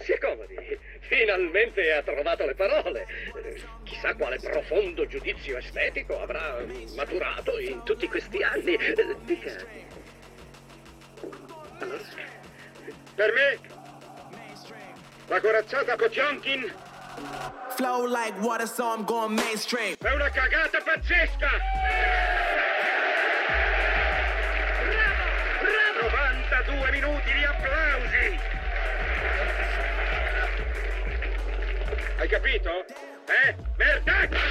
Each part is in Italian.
Si accomodi, finalmente ha trovato le parole. Chissà quale profondo giudizio estetico avrà maturato in tutti questi anni. Dica. Allora? Per me, la corazzata Potionkin Flow like water, so I'm going mainstream. è una cagata pazzesca! Hai capito? Eh? Merda!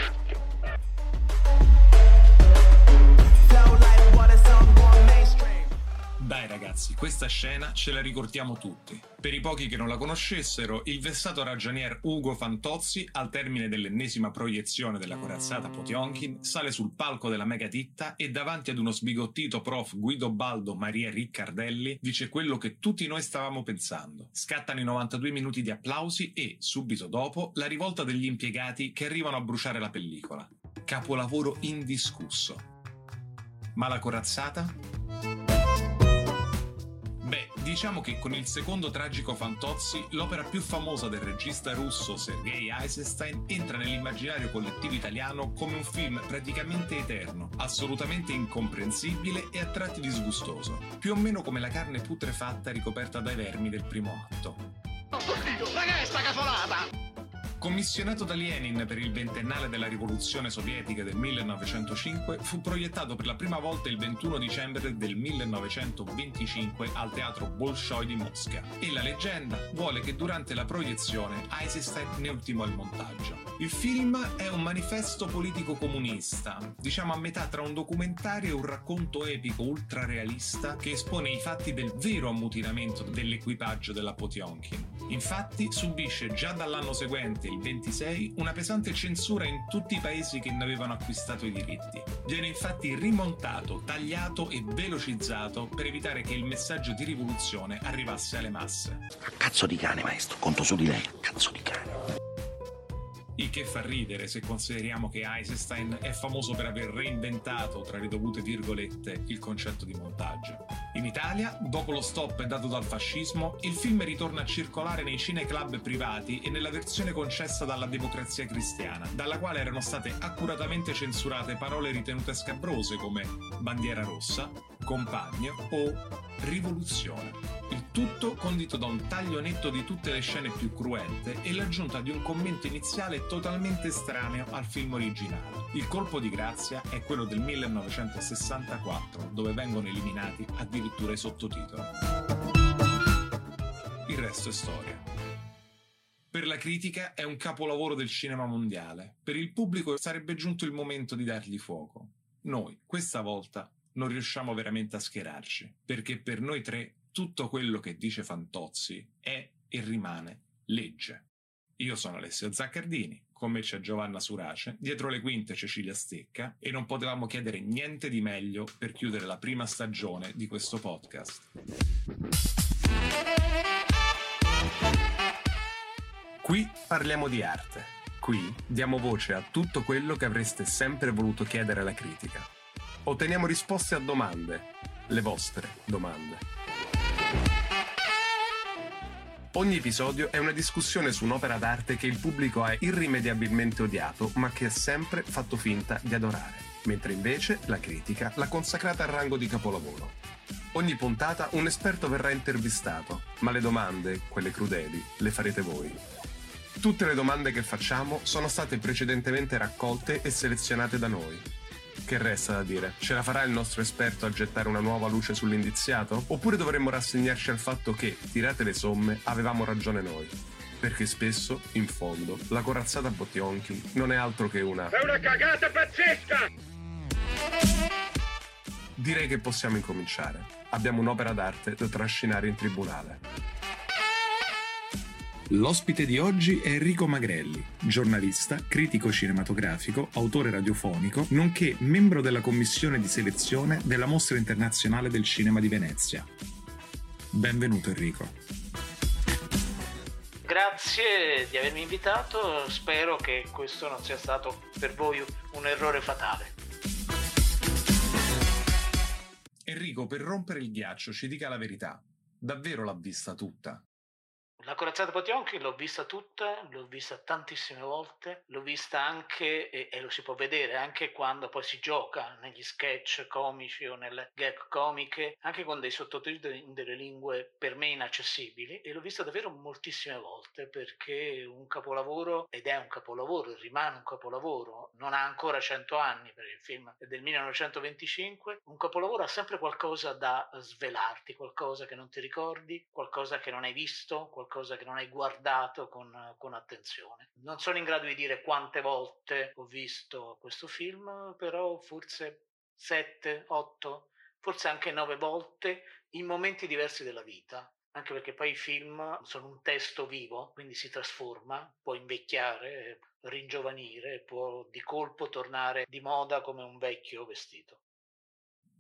Dai ragazzi, questa scena ce la ricordiamo tutti. Per i pochi che non la conoscessero, il vessato ragionier Ugo Fantozzi, al termine dell'ennesima proiezione della corazzata Potionkin, sale sul palco della megaditta e davanti ad uno sbigottito prof Guido Baldo Maria Riccardelli dice quello che tutti noi stavamo pensando. Scattano i 92 minuti di applausi e, subito dopo, la rivolta degli impiegati che arrivano a bruciare la pellicola. Capolavoro indiscusso. Ma la corazzata? Diciamo che con il secondo tragico Fantozzi, l'opera più famosa del regista russo Sergei Eisenstein entra nell'immaginario collettivo italiano come un film praticamente eterno, assolutamente incomprensibile e a tratti disgustoso, più o meno come la carne putrefatta ricoperta dai vermi del primo atto. Oddio, ma che è sta cafolata? Commissionato da Lenin per il ventennale della rivoluzione sovietica del 1905, fu proiettato per la prima volta il 21 dicembre del 1925 al teatro Bolshoi di Mosca e la leggenda vuole che durante la proiezione Eisenstein ne ultimò il montaggio. Il film è un manifesto politico comunista, diciamo a metà tra un documentario e un racconto epico ultrarealista che espone i fatti del vero ammutinamento dell'equipaggio della Potionkin. Infatti subisce già dall'anno seguente, il 26, una pesante censura in tutti i paesi che ne avevano acquistato i diritti. Viene infatti rimontato, tagliato e velocizzato per evitare che il messaggio di rivoluzione arrivasse alle masse. Cazzo di cane, maestro, conto su di lei. Cazzo di cane. Il che fa ridere se consideriamo che Eisenstein è famoso per aver reinventato, tra le dovute virgolette, il concetto di montaggio. In Italia, dopo lo stop dato dal fascismo, il film ritorna a circolare nei cineclub privati e nella versione concessa dalla democrazia cristiana, dalla quale erano state accuratamente censurate parole ritenute scabrose come bandiera rossa, compagno o rivoluzione. Il tutto condito da un taglio netto di tutte le scene più cruente e l'aggiunta di un commento iniziale totalmente estraneo al film originale. Il colpo di grazia è quello del 1964, dove vengono eliminati addirittura i sottotitoli. Il resto è storia. Per la critica è un capolavoro del cinema mondiale, per il pubblico sarebbe giunto il momento di dargli fuoco. Noi, questa volta, non riusciamo veramente a schierarci, perché per noi tre tutto quello che dice Fantozzi è e rimane legge. Io sono Alessio Zaccardini, con me c'è Giovanna Surace, dietro le quinte Cecilia Stecca e non potevamo chiedere niente di meglio per chiudere la prima stagione di questo podcast. Qui parliamo di arte. Qui diamo voce a tutto quello che avreste sempre voluto chiedere alla critica. Otteniamo risposte a domande, le vostre domande. Ogni episodio è una discussione su un'opera d'arte che il pubblico ha irrimediabilmente odiato, ma che ha sempre fatto finta di adorare, mentre invece la critica l'ha consacrata al rango di capolavoro. Ogni puntata un esperto verrà intervistato, ma le domande, quelle crudeli, le farete voi. Tutte le domande che facciamo sono state precedentemente raccolte e selezionate da noi. Che resta da dire? Ce la farà il nostro esperto a gettare una nuova luce sull'indiziato? Oppure dovremmo rassegnarci al fatto che, tirate le somme, avevamo ragione noi? Perché spesso, in fondo, la corazzata Potionkin non è altro che una... È una cagata pazzesca! Direi che possiamo incominciare. Abbiamo un'opera d'arte da trascinare in tribunale. L'ospite di oggi è Enrico Magrelli, giornalista, critico cinematografico, autore radiofonico, nonché membro della commissione di selezione della Mostra Internazionale del Cinema di Venezia. Benvenuto Enrico. Grazie di avermi invitato, spero che questo non sia stato per voi un errore fatale. Enrico, per rompere il ghiaccio, ci dica la verità. davvero l'ha vista tutta. La corazzata Potionkin l'ho vista tutta, l'ho vista tantissime volte, l'ho vista anche, e, e, lo si può vedere, anche quando poi si gioca negli sketch comici o nelle gag comiche, anche con dei sottotitoli in delle lingue per me inaccessibili, e l'ho vista davvero moltissime volte perché un capolavoro, ed è un capolavoro, rimane un capolavoro, non ha ancora 100 anni perché il film è del 1925, un capolavoro ha sempre qualcosa da svelarti, qualcosa che non ti ricordi, qualcosa che non hai visto, qualcosa qualcosa che non hai guardato con, con, attenzione. Non sono in grado di dire quante volte ho visto questo film, però forse sette, otto, forse anche nove volte in momenti diversi della vita. Anche perché poi i film sono un testo vivo, quindi si trasforma, può invecchiare, ringiovanire, può di colpo tornare di moda come un vecchio vestito.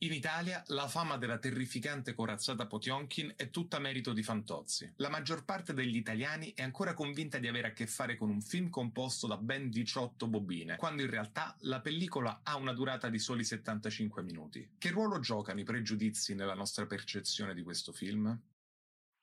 In Italia la fama della terrificante corazzata Potionkin è tutta merito di Fantozzi. La maggior parte degli italiani è ancora convinta di avere a che fare con un film composto da ben 18 bobine, quando in realtà la pellicola ha una durata di soli 75 minuti. Che ruolo giocano i pregiudizi nella nostra percezione di questo film?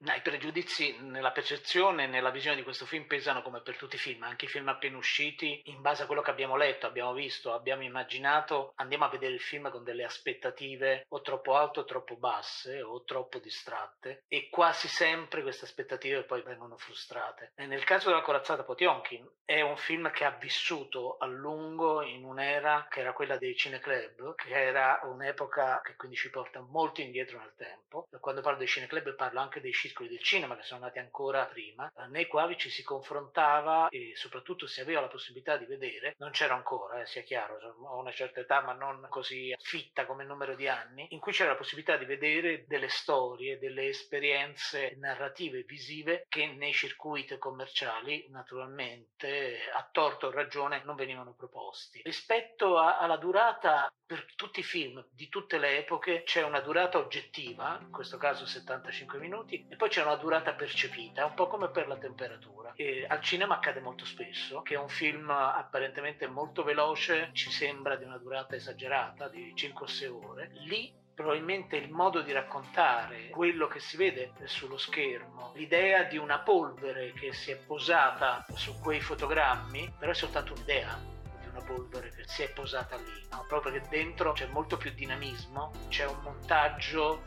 I pregiudizi nella percezione e nella visione di questo film pesano come per tutti i film, anche i film appena usciti, in base a quello che abbiamo letto, abbiamo visto, abbiamo immaginato, andiamo a vedere il film con delle aspettative o troppo alte o troppo basse o troppo distratte e quasi sempre queste aspettative poi vengono frustrate. E nel caso della corazzata Potionkin è un film che ha vissuto a lungo in un'era che era quella dei cineclub, che era un'epoca che quindi ci porta molto indietro nel tempo. Quando parlo dei cineclub parlo anche dei circoli del cinema che sono nati ancora prima, eh, nei quali ci si confrontava e soprattutto si aveva la possibilità di vedere, non c'era ancora, eh, sia chiaro, ho una certa età ma non così fitta come numero di anni, in cui c'era la possibilità di vedere delle storie, delle esperienze narrative visive che nei circuiti commerciali naturalmente a torto o ragione non venivano proposti. Rispetto a, alla durata per tutti i film di tutte le epoche c'è una durata oggettiva, in questo caso 75 minuti, e poi c'è una durata percepita, un po' come per la temperatura. E al cinema accade molto spesso che un film apparentemente molto veloce ci sembra di una durata esagerata, di 5-6 ore. Lì probabilmente il modo di raccontare quello che si vede sullo schermo, l'idea di una polvere che si è posata su quei fotogrammi, però è soltanto un'idea una polvere che si è posata lì, no? proprio perché dentro c'è molto più dinamismo, c'è un montaggio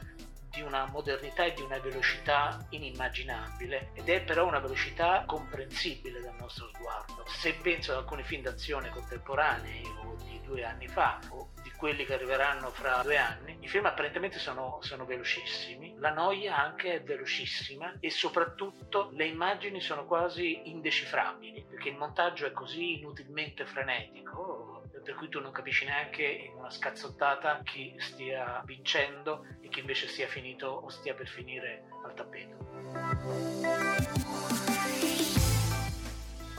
di una modernità e di una velocità inimmaginabile ed è però una velocità comprensibile dal nostro sguardo. Se penso ad alcuni film d'azione contemporanei o di due anni fa o di quelli che arriveranno fra due anni, i film apparentemente sono, sono velocissimi, la noia anche è velocissima e soprattutto le immagini sono quasi indecifrabili perché il montaggio è così inutilmente frenetico per cui tu non capisci neanche in una scazzottata chi stia vincendo e chi invece sia finito o stia per finire al tappeto.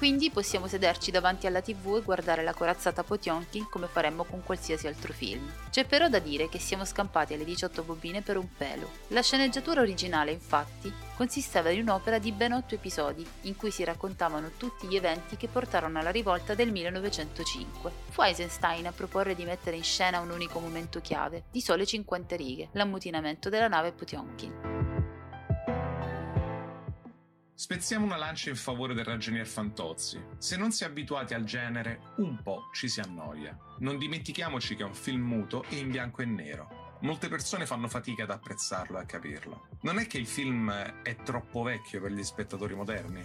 Quindi possiamo sederci davanti alla tv e guardare la corazzata Potionkin come faremmo con qualsiasi altro film. C'è però da dire che siamo scampati alle 18 bobine per un pelo. La sceneggiatura originale, infatti, consisteva in un'opera di ben 8 episodi, in cui si raccontavano tutti gli eventi che portarono alla rivolta del 1905. Fu Eisenstein a proporre di mettere in scena un unico momento chiave, di sole 50 righe, l'ammutinamento della nave Potionkin. Spezziamo una lancia in favore del ragionier Fantozzi. Se non si è abituati al genere, un po' ci si annoia. Non dimentichiamoci che è un film muto e in bianco e nero. Molte persone fanno fatica ad apprezzarlo e a capirlo. Non è che il film è troppo vecchio per gli spettatori moderni?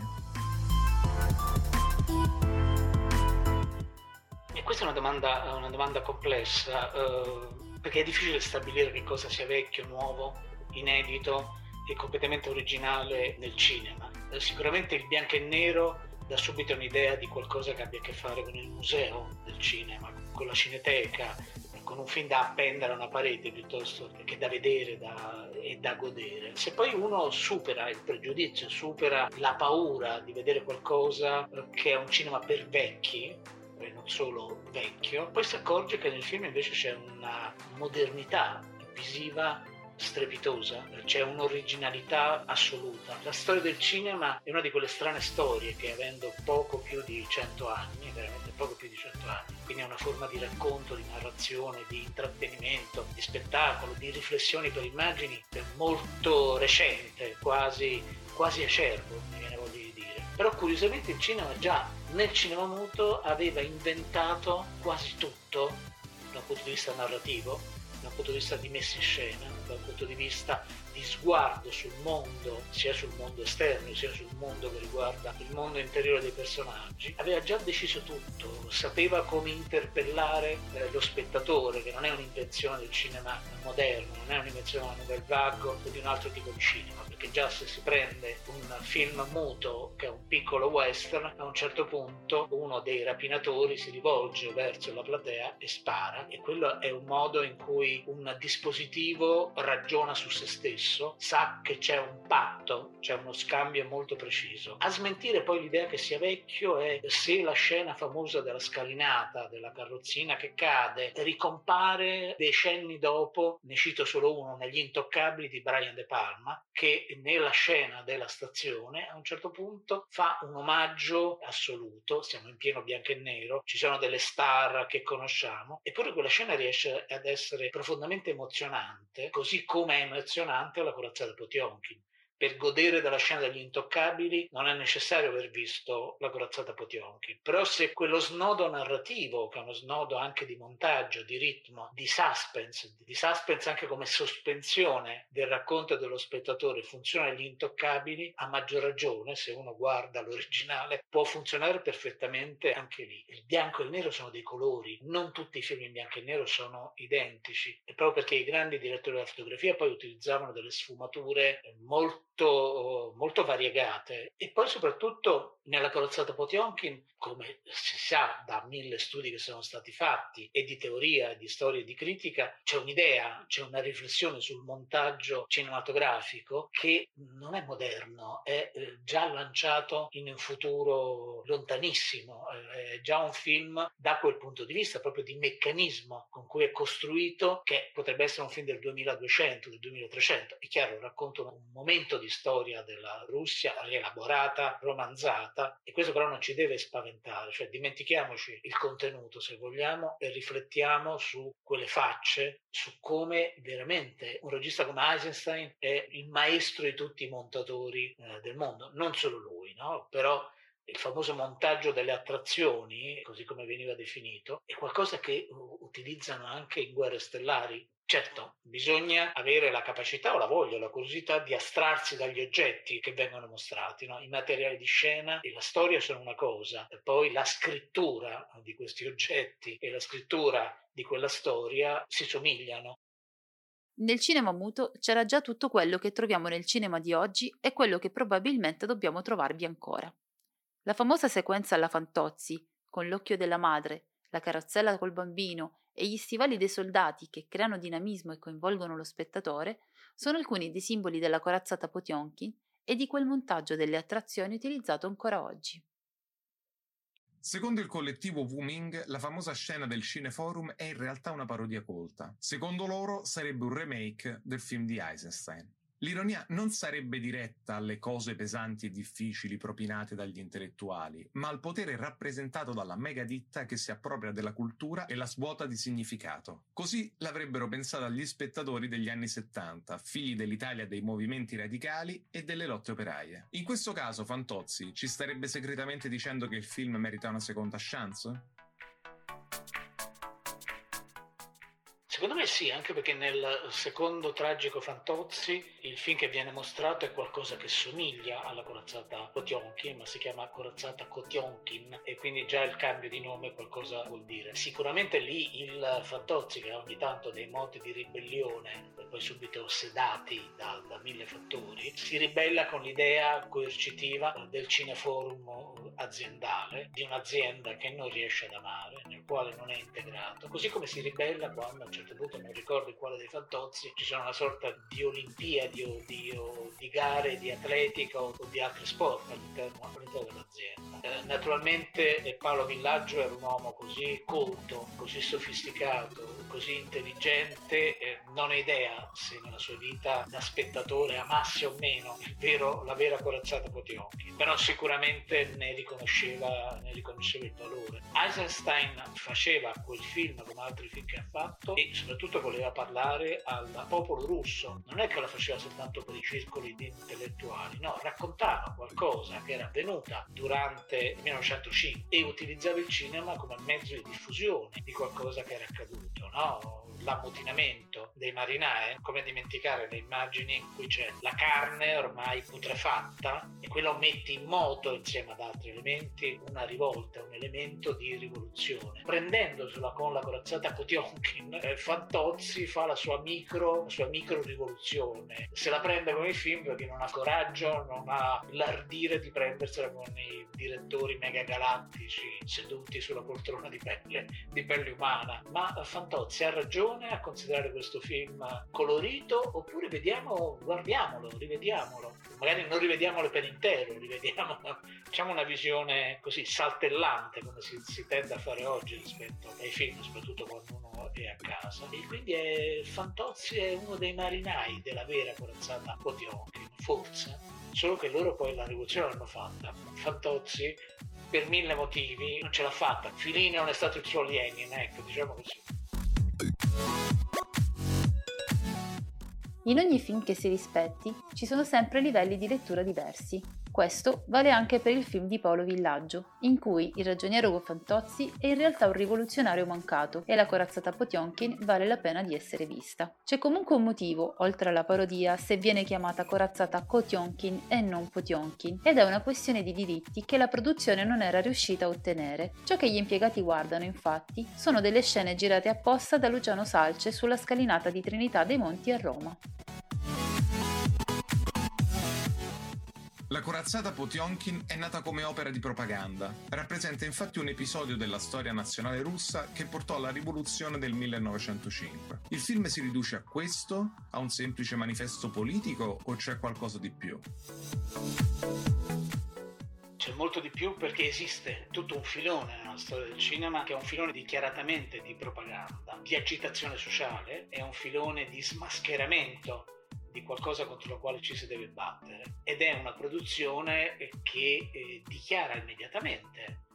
E questa è una domanda, una domanda complessa, eh, perché è difficile stabilire che cosa sia vecchio, nuovo, inedito e completamente originale nel cinema. Eh, sicuramente il bianco e nero dà subito un'idea di qualcosa che abbia a che fare con il museo del cinema, con la cineteca, con un film da appendere a una parete piuttosto che da vedere da, e da godere. Se poi uno supera il pregiudizio, supera la paura di vedere qualcosa che è un cinema per vecchi, e non solo vecchio, poi si accorge che nel film invece c'è una modernità visiva strepitosa, c'è un'originalità assoluta. La storia del cinema è una di quelle strane storie che avendo poco più di 100 anni, veramente poco più di 100 anni. Quindi è una forma di racconto, di narrazione, di intrattenimento, di spettacolo, di riflessioni per immagini molto recente, quasi, quasi acerbo, mi viene voglia di dire. Però curiosamente il cinema già nel cinema muto aveva inventato quasi tutto dal punto di vista narrativo, dal punto di vista di messa in scena, dal punto di vista di sguardo sul mondo, sia sul mondo esterno sia sul mondo che riguarda il mondo interiore dei personaggi, aveva già deciso tutto, sapeva come interpellare eh, lo spettatore, che non è un'invenzione del cinema moderno, non è un'invenzione della nouvelle vague o di un altro tipo di cinema, perché già se si prende un film muto che è un piccolo western, a un certo punto uno dei rapinatori si rivolge verso la platea e spara e quello è un modo in cui un dispositivo ragiona su se stesso sa che c'è un patto, c'è uno scambio molto preciso. A smentire poi l'idea che sia vecchio è se la scena famosa della scalinata, della carrozzina che cade, ricompare decenni dopo, ne cito solo uno, negli intoccabili di Brian De Palma, che nella scena della stazione a un certo punto fa un omaggio assoluto, siamo in pieno bianco e nero, ci sono delle star che conosciamo, eppure quella scena riesce ad essere profondamente emozionante, così come è emozionante la corazzata Potionkin per godere della scena degli intoccabili non è necessario aver visto la corazzata Potionkin. Però se quello snodo narrativo, che è uno snodo anche di montaggio, di ritmo, di suspense, di suspense anche come sospensione del racconto dello spettatore, funziona negli intoccabili, a maggior ragione, se uno guarda l'originale, può funzionare perfettamente anche lì. Il bianco e il nero sono dei colori, non tutti i film in bianco e nero sono identici, e proprio perché i grandi direttori della fotografia poi utilizzavano delle sfumature molto molto, molto variegate e poi soprattutto nella carrozzata Potionkin, come si sa da mille studi che sono stati fatti e di teoria, di storia e di critica, c'è un'idea, c'è una riflessione sul montaggio cinematografico che non è moderno, è eh, già lanciato in un futuro lontanissimo, eh, è già un film da quel punto di vista proprio di meccanismo con cui è costruito che potrebbe essere un film del 2200, del 2300. È chiaro, racconta un momento di storia della Russia rielaborata, romanzata e questo però non ci deve spaventare, cioè dimentichiamoci il contenuto se vogliamo e riflettiamo su quelle facce, su come veramente un regista come Eisenstein è il maestro di tutti i montatori eh, del mondo, non solo lui, no? però il famoso montaggio delle attrazioni, così come veniva definito, è qualcosa che utilizzano anche in Guerre Stellari. Certo, bisogna avere la capacità o la voglia, la curiosità di astrarsi dagli oggetti che vengono mostrati. No? I materiali di scena e la storia sono una cosa, e poi la scrittura di questi oggetti e la scrittura di quella storia si somigliano. Nel cinema muto c'era già tutto quello che troviamo nel cinema di oggi e quello che probabilmente dobbiamo trovarvi ancora. La famosa sequenza alla Fantozzi, con l'occhio della madre, la carrozzella col bambino e gli stivali dei soldati che creano dinamismo e coinvolgono lo spettatore, sono alcuni dei simboli della corazzata Potionkin e di quel montaggio delle attrazioni utilizzato ancora oggi. Secondo il collettivo Wuming, la famosa scena del Cineforum è in realtà una parodia colta. Secondo loro sarebbe un remake del film di Eisenstein. L'ironia non sarebbe diretta alle cose pesanti e difficili propinate dagli intellettuali, ma al potere rappresentato dalla megaditta che si appropria della cultura e la svuota di significato. Così l'avrebbero pensata gli spettatori degli anni 70, figli dell'Italia dei movimenti radicali e delle lotte operaie. In questo caso Fantozzi ci starebbe segretamente dicendo che il film merita una seconda chance? Secondo me sì, anche perché nel secondo tragico Fantozzi il film che viene mostrato è qualcosa che somiglia alla corazzata Potionkin, ma si chiama corazzata Kotionkin e quindi già il cambio di nome qualcosa vuol dire. Sicuramente lì il Fantozzi che ha ogni tanto dei moti di ribellione e poi subito sedati da, da mille fattori, si ribella con l'idea coercitiva del cineforum aziendale, di un'azienda che non riesce ad amare, nel quale non è integrato, così come si ribella quando a un certo certo non ricordo quale dei Fantozzi, ci sono una sorta di Olimpiadi o di, o di gare di atletica o, di altri sport all'interno, all'interno dell'azienda. Eh, naturalmente Paolo Villaggio era un uomo così colto, così sofisticato, così intelligente, eh, non ho idea se nella sua vita da spettatore amasse o meno vero, la vera corazzata Potionchi, però sicuramente ne riconosceva, ne riconosceva il valore. Eisenstein faceva quel film come altri film che ha fatto e soprattutto voleva parlare al popolo russo, non è che la faceva soltanto per i circoli di intellettuali, no, raccontava qualcosa che era avvenuta durante il 1905 e utilizzava il cinema come mezzo di diffusione di qualcosa che era accaduto, no? L'ammutinamento dei marinai, come dimenticare le immagini in cui c'è la carne ormai putrefatta e quello mette in moto insieme ad altri elementi una rivolta, un elemento di rivoluzione. Prendendosela con la corazzata Potionkin, eh, Fantozzi fa la sua micro, la sua micro rivoluzione. Se la prende con i film perché non ha coraggio, non ha l'ardire di prendersela con i direttori megagalattici seduti sulla poltrona di pelle, di pelle umana. Ma Fantozzi ha ragione a considerare questo film colorito oppure vediamo, guardiamolo, rivediamolo. Magari non rivediamolo per intero, rivediamo facciamo una visione così saltellante come si, si tende a fare oggi rispetto ai film, soprattutto quando uno è a casa. E quindi è, Fantozzi è uno dei marinai della vera corazzata Potionkin, forse, solo che loro poi la rivoluzione l'hanno fatta. Fantozzi per mille motivi non ce l'ha fatta. Filini non è stato il suo Lenin, ecco, diciamo così. In ogni film che si rispetti ci sono sempre livelli di lettura diversi. Questo vale anche per il film di Paolo Villaggio, in cui il ragioniere Ugo Fantozzi è in realtà un rivoluzionario mancato e la corazzata Potionkin vale la pena di essere vista. C'è comunque un motivo, oltre alla parodia, se viene chiamata corazzata Kotionkin e non Potionkin, ed è una questione di diritti che la produzione non era riuscita a ottenere. Ciò che gli impiegati guardano, infatti, sono delle scene girate apposta da Luciano Salce sulla scalinata di Trinità dei Monti a Roma. La corazzata Potionkin è nata come opera di propaganda. Rappresenta infatti un episodio della storia nazionale russa che portò alla rivoluzione del 1905. Il film si riduce a questo? A un semplice manifesto politico o c'è qualcosa di più? C'è molto di più perché esiste tutto un filone nella storia del cinema che è un filone dichiaratamente di propaganda, di agitazione sociale, è un filone di smascheramento di qualcosa contro la quale ci si deve battere ed è una produzione che eh, dichiara immediatamente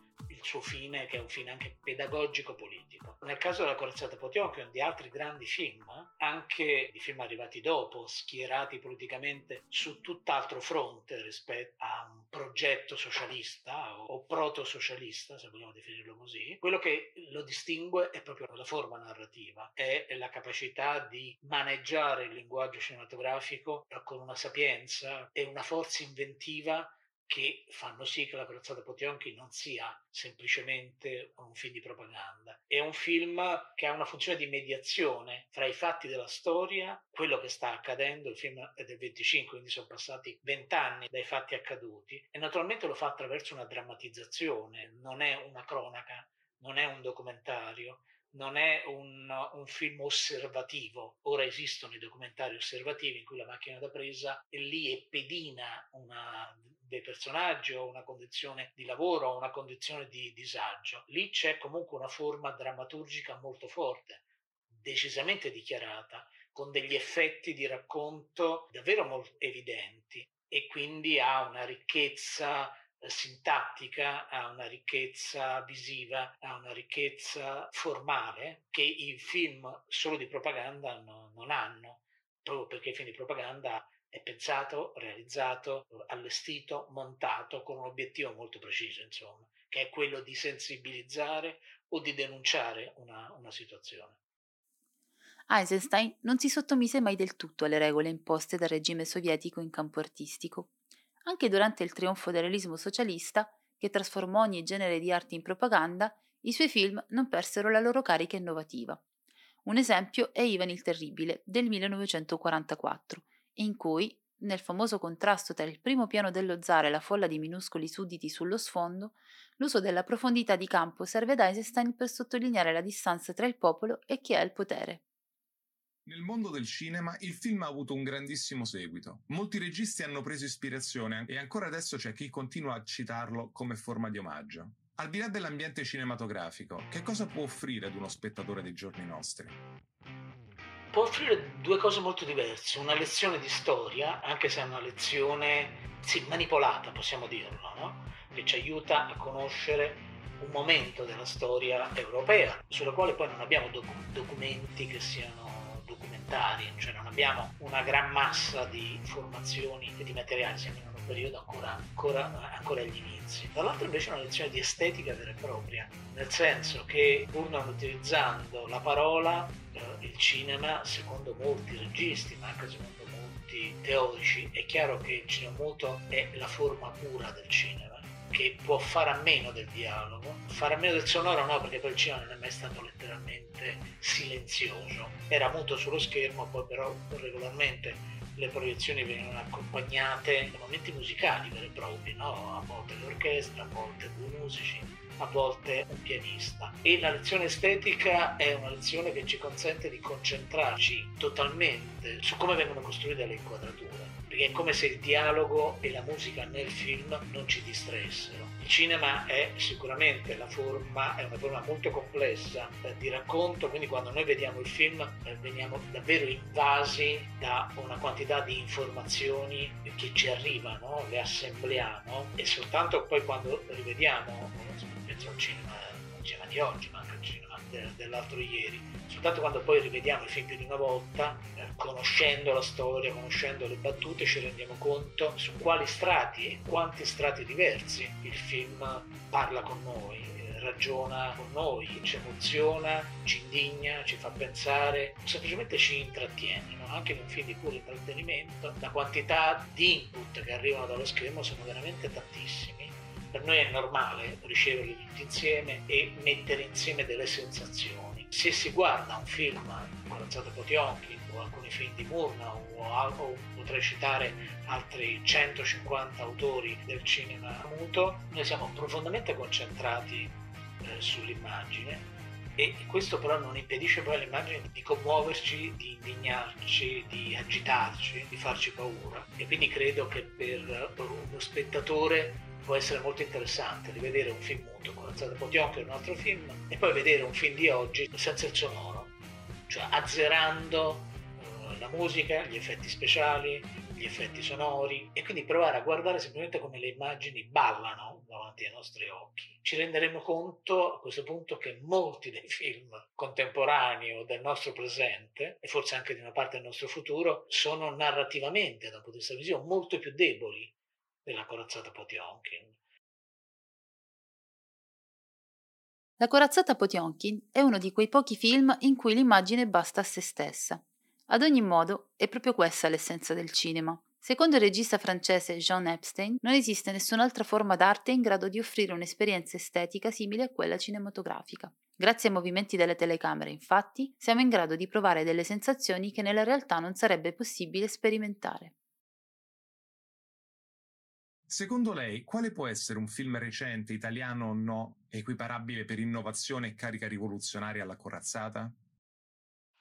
suo fine, che è un fine anche pedagogico-politico. Nel caso della Corazzata Potionkin, di altri grandi film, anche di film arrivati dopo, schierati politicamente su tutt'altro fronte rispetto a un progetto socialista o proto-socialista, se vogliamo definirlo così, quello che lo distingue è proprio la forma narrativa, è la capacità di maneggiare il linguaggio cinematografico con una sapienza e una forza inventiva che fanno sì che la corazzata Potionchi non sia semplicemente un film di propaganda. È un film che ha una funzione di mediazione fra i fatti della storia, quello che sta accadendo, il film è del 25, quindi sono passati 20 anni dai fatti accaduti, e naturalmente lo fa attraverso una drammatizzazione, non è una cronaca, non è un documentario, non è un, un, film osservativo. Ora esistono i documentari osservativi in cui la macchina da presa è lì e pedina una, dei personaggi o una condizione di lavoro o una condizione di disagio. Lì c'è comunque una forma drammaturgica molto forte, decisamente dichiarata, con degli effetti di racconto davvero molto evidenti e quindi ha una ricchezza sintattica, ha una ricchezza visiva, ha una ricchezza formale che i film solo di propaganda no, non hanno, proprio perché i film di propaganda è pensato, realizzato, allestito, montato con un obiettivo molto preciso, insomma, che è quello di sensibilizzare o di denunciare una, una situazione. Eisenstein non si sottomise mai del tutto alle regole imposte dal regime sovietico in campo artistico anche durante il trionfo del realismo socialista, che trasformò ogni genere di arte in propaganda, i suoi film non persero la loro carica innovativa. Un esempio è Ivan il Terribile del 1944, in cui, nel famoso contrasto tra il primo piano dello zar e la folla di minuscoli sudditi sullo sfondo, l'uso della profondità di campo serve ad Eisenstein per sottolineare la distanza tra il popolo e chi ha il potere. Nel mondo del cinema il film ha avuto un grandissimo seguito. Molti registi hanno preso ispirazione e ancora adesso c'è chi continua a citarlo come forma di omaggio. Al di là dell'ambiente cinematografico, che cosa può offrire ad uno spettatore dei giorni nostri? Può offrire due cose molto diverse, una lezione di storia, anche se è una lezione sì, manipolata, possiamo dirlo, no? che ci aiuta a conoscere un momento della storia europea, sulla quale poi non abbiamo doc- documenti che siano documentari, cioè non abbiamo una gran massa di informazioni e di materiali, siamo in periodo ancora, ancora, ancora agli inizi. Dall'altro invece è una lezione di estetica vera e propria, nel senso che pur non utilizzando la parola, eh, il cinema, secondo molti registi, ma anche secondo molti teorici, è chiaro che il cinema muto è la forma pura del cinema che può fare a meno del dialogo, fare a meno del sonoro no, perché poi il cinema non è mai stato letteralmente silenzioso, era muto sullo schermo, poi però regolarmente le proiezioni venivano accompagnate da momenti musicali veri e propri, no? a volte l'orchestra, a volte due musici, a volte un pianista. E la lezione estetica è una lezione che ci consente di concentrarci totalmente su come vengono costruite le inquadrature perché è come se il dialogo e la musica nel film non ci distraessero. Il cinema è sicuramente la forma, è una forma molto complessa eh, di racconto, quindi quando noi vediamo il film eh, veniamo davvero invasi da una quantità di informazioni che ci arrivano, le assembliamo e soltanto poi quando rivediamo, penso al cinema, al cinema di oggi, ma anche al cinema dell'altro ieri, soltanto quando poi rivediamo i film più di una volta, eh, conoscendo la storia, conoscendo le battute, ci rendiamo conto su quali strati e quanti strati diversi il film parla con noi, eh, ragiona con noi, ci emoziona, ci indigna, ci fa pensare, semplicemente ci intrattiene. No? Anche in un film di puro intrattenimento, la quantità di input che arrivano dallo schermo sono veramente tantissimi. Per noi è normale riceverli tutti insieme e mettere insieme delle sensazioni se si guarda un film, Corazzata Potionkin o alcuni film di Murnau o, o potrei citare altri 150 autori del cinema muto, noi siamo profondamente concentrati eh, sull'immagine e questo però non impedisce poi all'immagine di commuoverci, di indignarci, di agitarci, di farci paura. E quindi credo che per uno spettatore può essere molto interessante rivedere un film muto con Alzate Potionchi o un altro film e poi vedere un film di oggi senza il sonoro, cioè azzerando uh, la musica, gli effetti speciali, gli effetti sonori e quindi provare a guardare semplicemente come le immagini ballano davanti ai nostri occhi. Ci renderemo conto a questo punto che molti dei film contemporanei o del nostro presente e forse anche di una parte del nostro futuro sono narrativamente da un punto di vista visivo molto più deboli della corazzata Potionkin. La corazzata Potionkin è uno di quei pochi film in cui l'immagine basta a se stessa. Ad ogni modo, è proprio questa l'essenza del cinema. Secondo il regista francese Jean Epstein, non esiste nessun'altra forma d'arte in grado di offrire un'esperienza estetica simile a quella cinematografica. Grazie ai movimenti delle telecamere, infatti, siamo in grado di provare delle sensazioni che nella realtà non sarebbe possibile sperimentare. Secondo lei, quale può essere un film recente, italiano o no, equiparabile per innovazione e carica rivoluzionaria alla corazzata?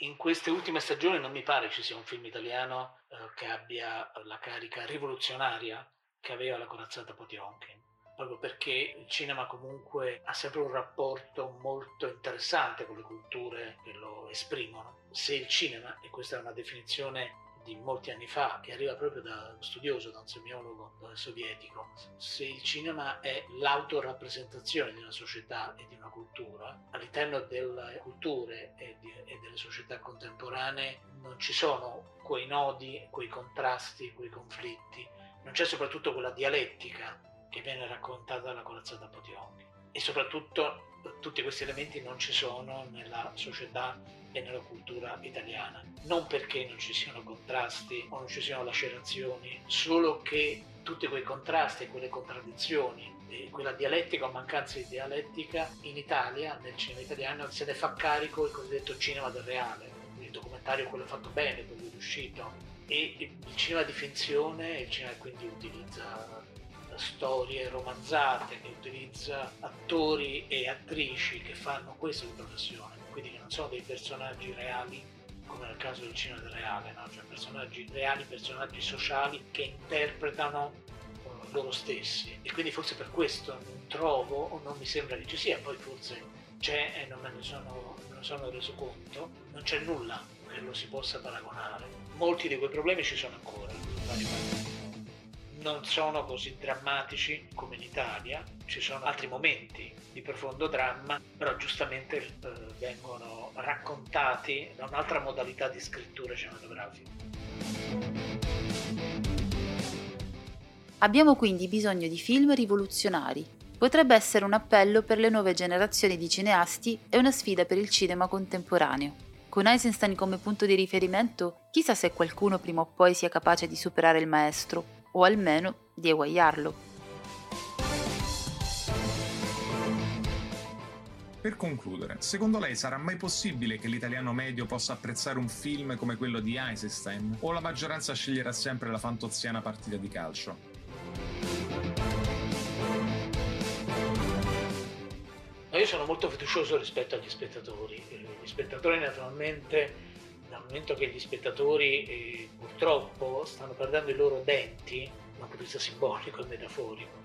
In queste ultime stagioni non mi pare ci sia un film italiano eh, che abbia la carica rivoluzionaria che aveva la corazzata Potionkin proprio perché il cinema comunque ha sempre un rapporto molto interessante con le culture che lo esprimono. Se il cinema, e questa è una definizione di molti anni fa, che arriva proprio da uno studioso, da un semiologo sovietico, se il cinema è l'autorappresentazione di una società e di una cultura, all'interno delle culture e, di, e delle società contemporanee non ci sono quei nodi, quei contrasti, quei conflitti, non c'è soprattutto quella dialettica che viene raccontata dalla corazzata Potionchi e soprattutto tutti questi elementi non ci sono nella società e nella cultura italiana. Non perché non ci siano contrasti o non ci siano lacerazioni, solo che tutti quei contrasti e quelle contraddizioni quella dialettica o mancanza di dialettica in Italia, nel cinema italiano, se ne fa carico il cosiddetto cinema del reale, il documentario quello fatto bene, quello riuscito. E il cinema di finzione, il cinema quindi utilizza storie romanzate, che utilizza attori e attrici che fanno questa professione, quindi che non sono dei personaggi reali come nel caso del cinema reale, no? cioè personaggi reali, personaggi sociali che interpretano loro stessi e quindi forse per questo non trovo o non mi sembra che ci sia, poi forse c'è e non me ne sono, me ne sono reso conto, non c'è nulla che lo si possa paragonare. Molti di quei problemi ci sono ancora. Non sono così drammatici come in Italia, ci sono altri momenti di profondo dramma, però giustamente eh, vengono raccontati da un'altra modalità di scrittura cinematografica. Abbiamo quindi bisogno di film rivoluzionari. Potrebbe essere un appello per le nuove generazioni di cineasti e una sfida per il cinema contemporaneo. Con Eisenstein come punto di riferimento, chissà se qualcuno prima o poi sia capace di superare il maestro, o almeno di eguagliarlo. Per concludere, secondo lei sarà mai possibile che l'italiano medio possa apprezzare un film come quello di Eisenstein? O la maggioranza sceglierà sempre la fantoziana partita di calcio? io sono molto fiducioso rispetto agli spettatori. Gli spettatori naturalmente, dal momento che gli spettatori eh, purtroppo stanno perdendo i loro denti, da un punto di vista simbolico e metaforico,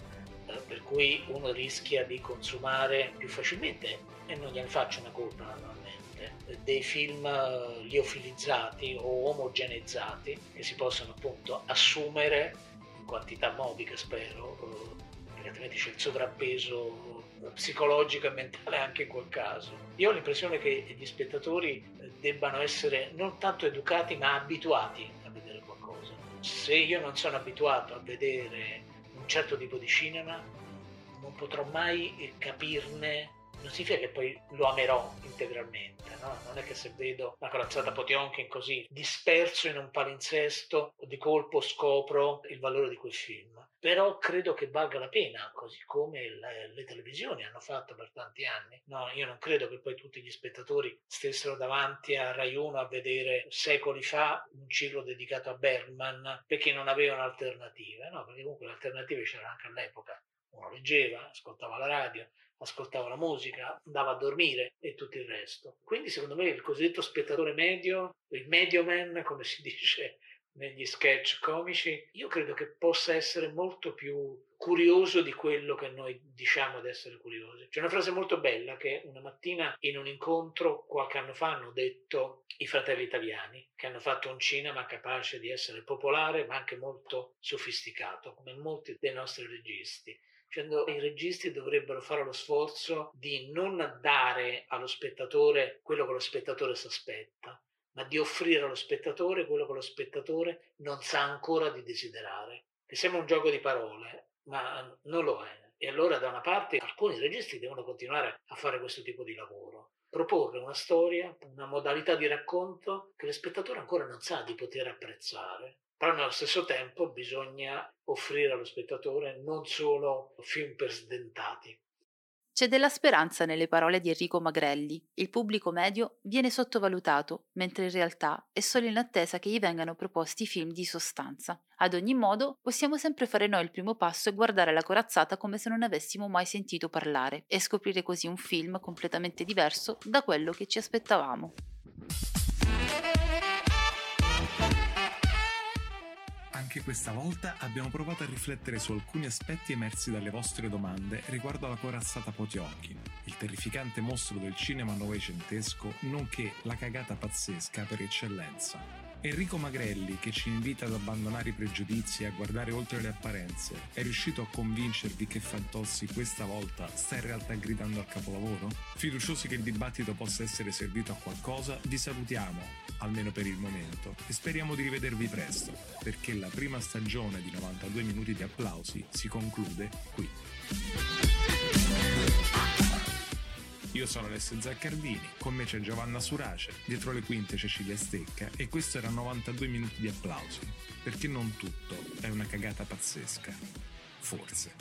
eh, per cui uno rischia di consumare più facilmente, e non gliene faccio una colpa naturalmente, dei film eh, liofilizzati o omogeneizzati che si possono appunto assumere in quantità modiche spero, eh, perché altrimenti c'è il sovrappeso psicologico e mentale anche in quel caso. Io ho l'impressione che gli spettatori debbano essere non tanto educati ma abituati a vedere qualcosa. Se io non sono abituato a vedere un certo tipo di cinema, non potrò mai capirne non significa che poi lo amerò integralmente, no? Non è che se vedo la corazzata Potionkin così disperso in un palinsesto, di colpo scopro il valore di quel film però credo che valga la pena, così come le, le, televisioni hanno fatto per tanti anni. No, io non credo che poi tutti gli spettatori stessero davanti a Rai 1 a vedere secoli fa un ciclo dedicato a Bergman perché non avevano alternative, no? perché comunque le alternative c'erano anche all'epoca. Uno leggeva, ascoltava la radio, ascoltava la musica, andava a dormire e tutto il resto. Quindi secondo me il cosiddetto spettatore medio, il medio man, come si dice negli sketch comici, io credo che possa essere molto più curioso di quello che noi diciamo di essere curiosi. C'è una frase molto bella che una mattina in un incontro qualche anno fa hanno detto i fratelli italiani, che hanno fatto un cinema capace di essere popolare ma anche molto sofisticato, come molti dei nostri registi. Dicendo i registi dovrebbero fare lo sforzo di non dare allo spettatore quello che lo spettatore si aspetta, ma di offrire allo spettatore quello che lo spettatore non sa ancora di desiderare. Che sembra un gioco di parole, ma non lo è. E allora da una parte alcuni registi devono continuare a fare questo tipo di lavoro, proporre una storia, una modalità di racconto che lo spettatore ancora non sa di poter apprezzare. Però nello stesso tempo bisogna offrire allo spettatore non solo film per sdentati, c'è della speranza nelle parole di Enrico Magrelli. Il pubblico medio viene sottovalutato, mentre in realtà è solo in attesa che gli vengano proposti film di sostanza. Ad ogni modo, possiamo sempre fare noi il primo passo e guardare la corazzata come se non avessimo mai sentito parlare e scoprire così un film completamente diverso da quello che ci aspettavamo. Anche questa volta abbiamo provato a riflettere su alcuni aspetti emersi dalle vostre domande riguardo alla corazzata Potionkin, il terrificante mostro del cinema novecentesco, nonché la cagata pazzesca per eccellenza. Enrico Magrelli, che ci invita ad abbandonare i pregiudizi e a guardare oltre le apparenze, è riuscito a convincervi che Fantozzi questa volta sta in realtà gridando al capolavoro? Fiduciosi che il dibattito possa essere servito a qualcosa, vi salutiamo, almeno per il momento, e speriamo di rivedervi presto, perché la prima stagione di 92 minuti di applausi si conclude qui. Io sono Alessio Zaccardini, con me c'è Giovanna Surace, dietro le quinte Cecilia Stecca e questo era 92 minuti di applausi, perché non tutto è una cagata pazzesca. Forse.